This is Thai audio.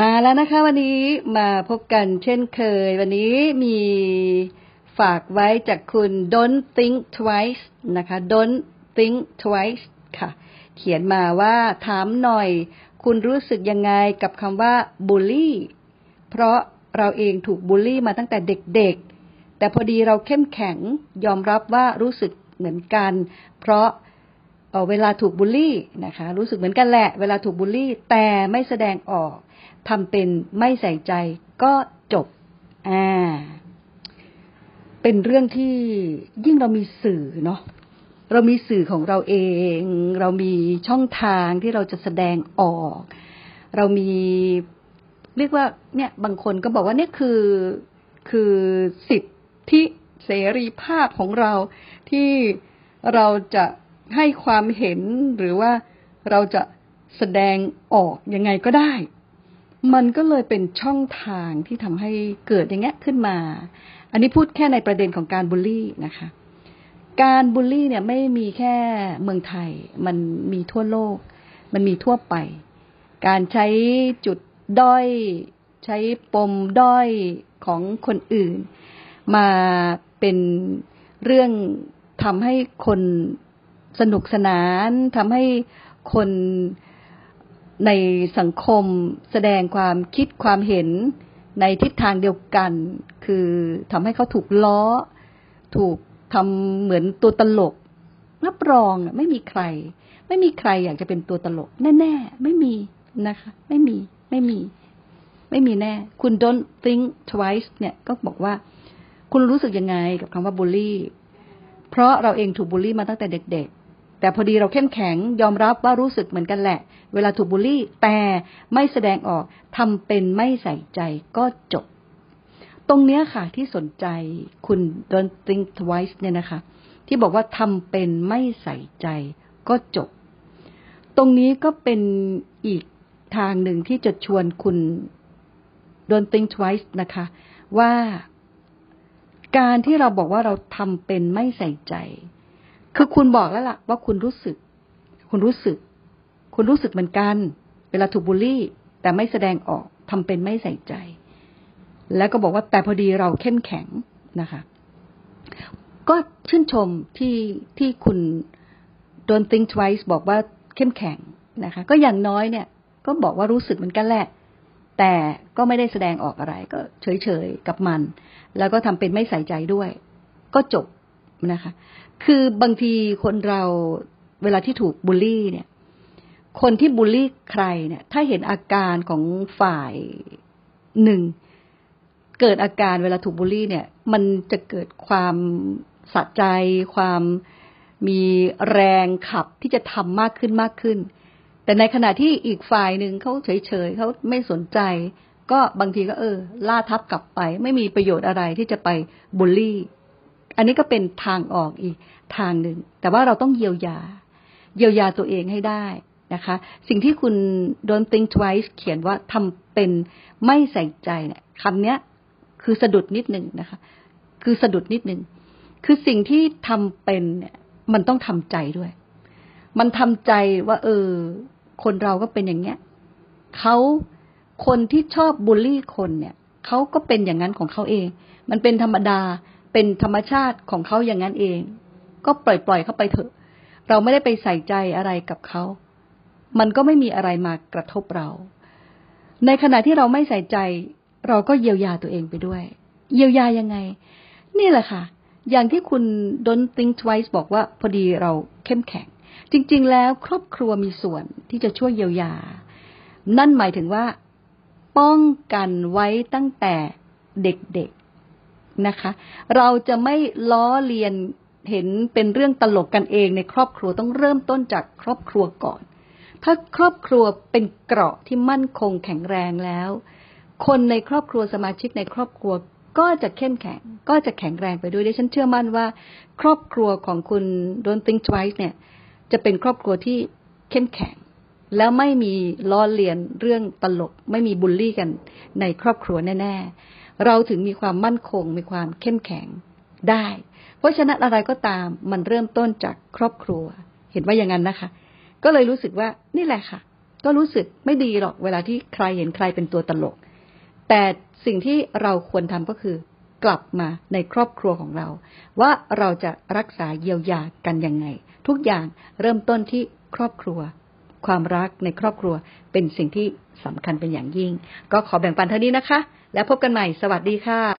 มาแล้วนะคะ วันนี้มาพบกันเช่นเคย วันนี้มีฝากไว้จากคุณ don't think twice นะคะ don't think twice ค่ะ เขียนมาว่าถามหน่อย คุณรู้สึกยังไงกับคำว่าบูลลี่ เพราะเราเองถูกบูลลี่มาตั้งแต่เด็กๆ แต่พอดีเราเข้มแข็งยอมรับว่ารู้สึกเหมือนกัน เพราะ เวลาถูกบูลลี่นะคะ รู้สึกเหมือนกันแหละ เวลาถูกบูลลี่ แต่ไม่แสดงออกทำเป็นไม่ใส่ใจก็จบอ่าเป็นเรื่องที่ยิ่งเรามีสื่อเนาะเรามีสื่อของเราเอง เรามีช่องทางที่เราจะแสดงออก เรามีเรียกว่าเนี่ยบางคนก็บอกว่าเนี่ยคือคือสิทธิเสรีภาพของเราที่เราจะ ให้ความเห็นหรือว่าเราจะแสดงออกยังไงก็ได้ มันก็เลยเป็นช่องทางที่ทำให้เกิดอย่างเงี้ยขึ้นมา อันนี้พูดแค่ในประเด็นของการบูลลี่นะคะ การบูลลี่เนี่ยไม่มีแค่เมืองไทย มันมีทั่วโลก มันมีทั่วไป การใช้จุดด้อย ใช้ปมด้อยของคนอื่น มาเป็นเรื่องทำให้คน สนุกสนานทำให้คนในสังคมแสดงความคิดความเห็นในทิศทางเดียวกัน คือทำให้เขาถูกล้อ ถูกทำเหมือนตัวตลกรับรองไม่มีใคร ไม่มีใครอยากจะเป็นตัวตลก แน่ๆ ไม่มีนะคะ ไม่มีไม่มี ไม่มีแน่ คุณ don't think twice เนี่ยก็บอกว่า คุณรู้สึกยังไงกับคำว่าบูลลี่ เพราะเราเองถูกบูลลี่มาตั้งแต่เด็กๆ แต่พอดีเราเข้มแข็งยอมรับว่ารู้สึกเหมือนกันแหละ เวลาถูกบูลลี่ แต่ไม่แสดงออกทำเป็นไม่ใส่ใจก็จบ ตรงเนี้ยค่ะ ที่สนใจคุณ don't think twice เนี่ยนะคะ ที่บอกว่าทำเป็นไม่ใส่ใจก็จบ ตรงนี้ก็เป็นอีกทางหนึ่งที่จะชวนคุณ don't think twice นะคะ ว่าการที่เราบอกว่าเราทำเป็นไม่ใส่ใจ คือคุณบอกแล้วล่ะ ว่าคุณรู้สึก คุณรู้สึก คุณรู้สึกเหมือนกัน เวลาถูกบูลลี่ แต่ไม่แสดงออกทำเป็นไม่ใส่ใจ แล้วก็บอกว่าแต่พอดีเราเข้มแข็งนะคะ ก็ชื่นชมที่ที่คุณ don't think twice บอกว่าเข้มแข็งนะคะ ก็อย่างน้อยเนี่ย ก็บอกว่ารู้สึกเหมือนกันแหละแต่ก็ไม่ได้แสดงออกอะไร ก็เฉยๆกับมัน แล้วก็ทำเป็นไม่ใส่ใจด้วย ก็จบนะคะ คือบางทีคนเราเวลาที่ถูกบูลลี่เนี่ย คนที่บูลลี่ใครเนี่ย ถ้าเห็นอาการของฝ่ายหนึ่งเกิดอาการเวลาถูกบูลลี่เนี่ย มันจะเกิดความสะใจ ความมีแรงขับที่จะทำมากขึ้นมากขึ้น แต่ในขณะที่อีกฝ่ายหนึ่งเขาเฉยๆเขาไม่สนใจ ก็บางทีก็เออ ล่าทับกลับไป ไม่มีประโยชน์อะไรที่จะไปบูลลี่ อันนี้ก็เป็นทางออกอีกทางหนึ่ง แต่ว่าเราต้องเยียวยา เยียวยาตัวเองให้ได้นะคะ สิ่งที่คุณ don't think twice เขียนว่าทำเป็นไม่ใส่ใจเนี่ยคำเนี้ย คือสะดุดนิดหนึ่งนะคะ คือสะดุดนิดหนึ่ง คือสิ่งที่ทำเป็นเนี่ยมันต้องทำใจด้วย มันทำใจว่า เออ คนเราก็เป็นอย่างเงี้ยเขาคนที่ชอบบูลลี่คนเนี่ยเขาก็เป็นอย่างนั้นของเขาเอง มันเป็นธรรมดา เป็นธรรมชาติของเขาอย่างนั้นเอง ก็ปล่อยปล่อยเขาไปเถอะ เราไม่ได้ไปใส่ใจอะไรกับเขา มันก็ไม่มีอะไรมากระทบเรา ในขณะที่เราไม่ใส่ใจ เราก็เยียวยาตัวเองไปด้วย เยียวยายังไง นี่แหละค่ะ อย่างที่คุณ don't think twice บอกว่าพอดีเราเข้มแข็ง จริง ๆ แล้วครอบครัวมีส่วนที่จะช่วยเยียวยา นั่นหมายถึงว่า ป้องกันไว้ตั้งแต่เด็กๆ นะคะ เราจะไม่ล้อเลียนเห็นเป็นเรื่องตลกกันเองในครอบครัวต้องเริ่มต้นจากครอบครัวก่อน ถ้าครอบครัวเป็นเกราะที่มั่นคงแข็งแรงแล้ว คนในครอบครัวสมาชิกในครอบครัวก็จะเข้มแข็ง ก็จะแข็งแรงไปด้วยดิฉันเชื่อมั่นว่า ครอบครัวของคุณ Don't Think Twice เนี่ย จะเป็นครอบครัวที่เข้มแข็ง แล้วไม่มีล้อเลียนเรื่องตลก ไม่มีบูลลี่กันในครอบครัวแน่ ๆ เราถึงมีความมั่นคง มีความเข้มแข็งได้ เพราะฉะนั้นอะไรก็ตามมันเริ่มต้นจากครอบครัว เห็นว่าอย่างนั้นนะคะ ก็เลยรู้สึกว่านี่แหละค่ะ ก็รู้สึกไม่ดีหรอกเวลาที่ใครเห็นใครเป็นตัวตลก แต่สิ่งที่เราควรทำก็คือกลับมาในครอบครัวของเรา ว่าเราจะรักษาเยียวยากันยังไง ทุกอย่างเริ่มต้นที่ครอบครัว ความรักในครอบครัวเป็นสิ่งที่สำคัญเป็นอย่างยิ่ง ก็ขอแบ่งปันเท่านี้นะคะ และพบกันใหม่ สวัสดีค่ะ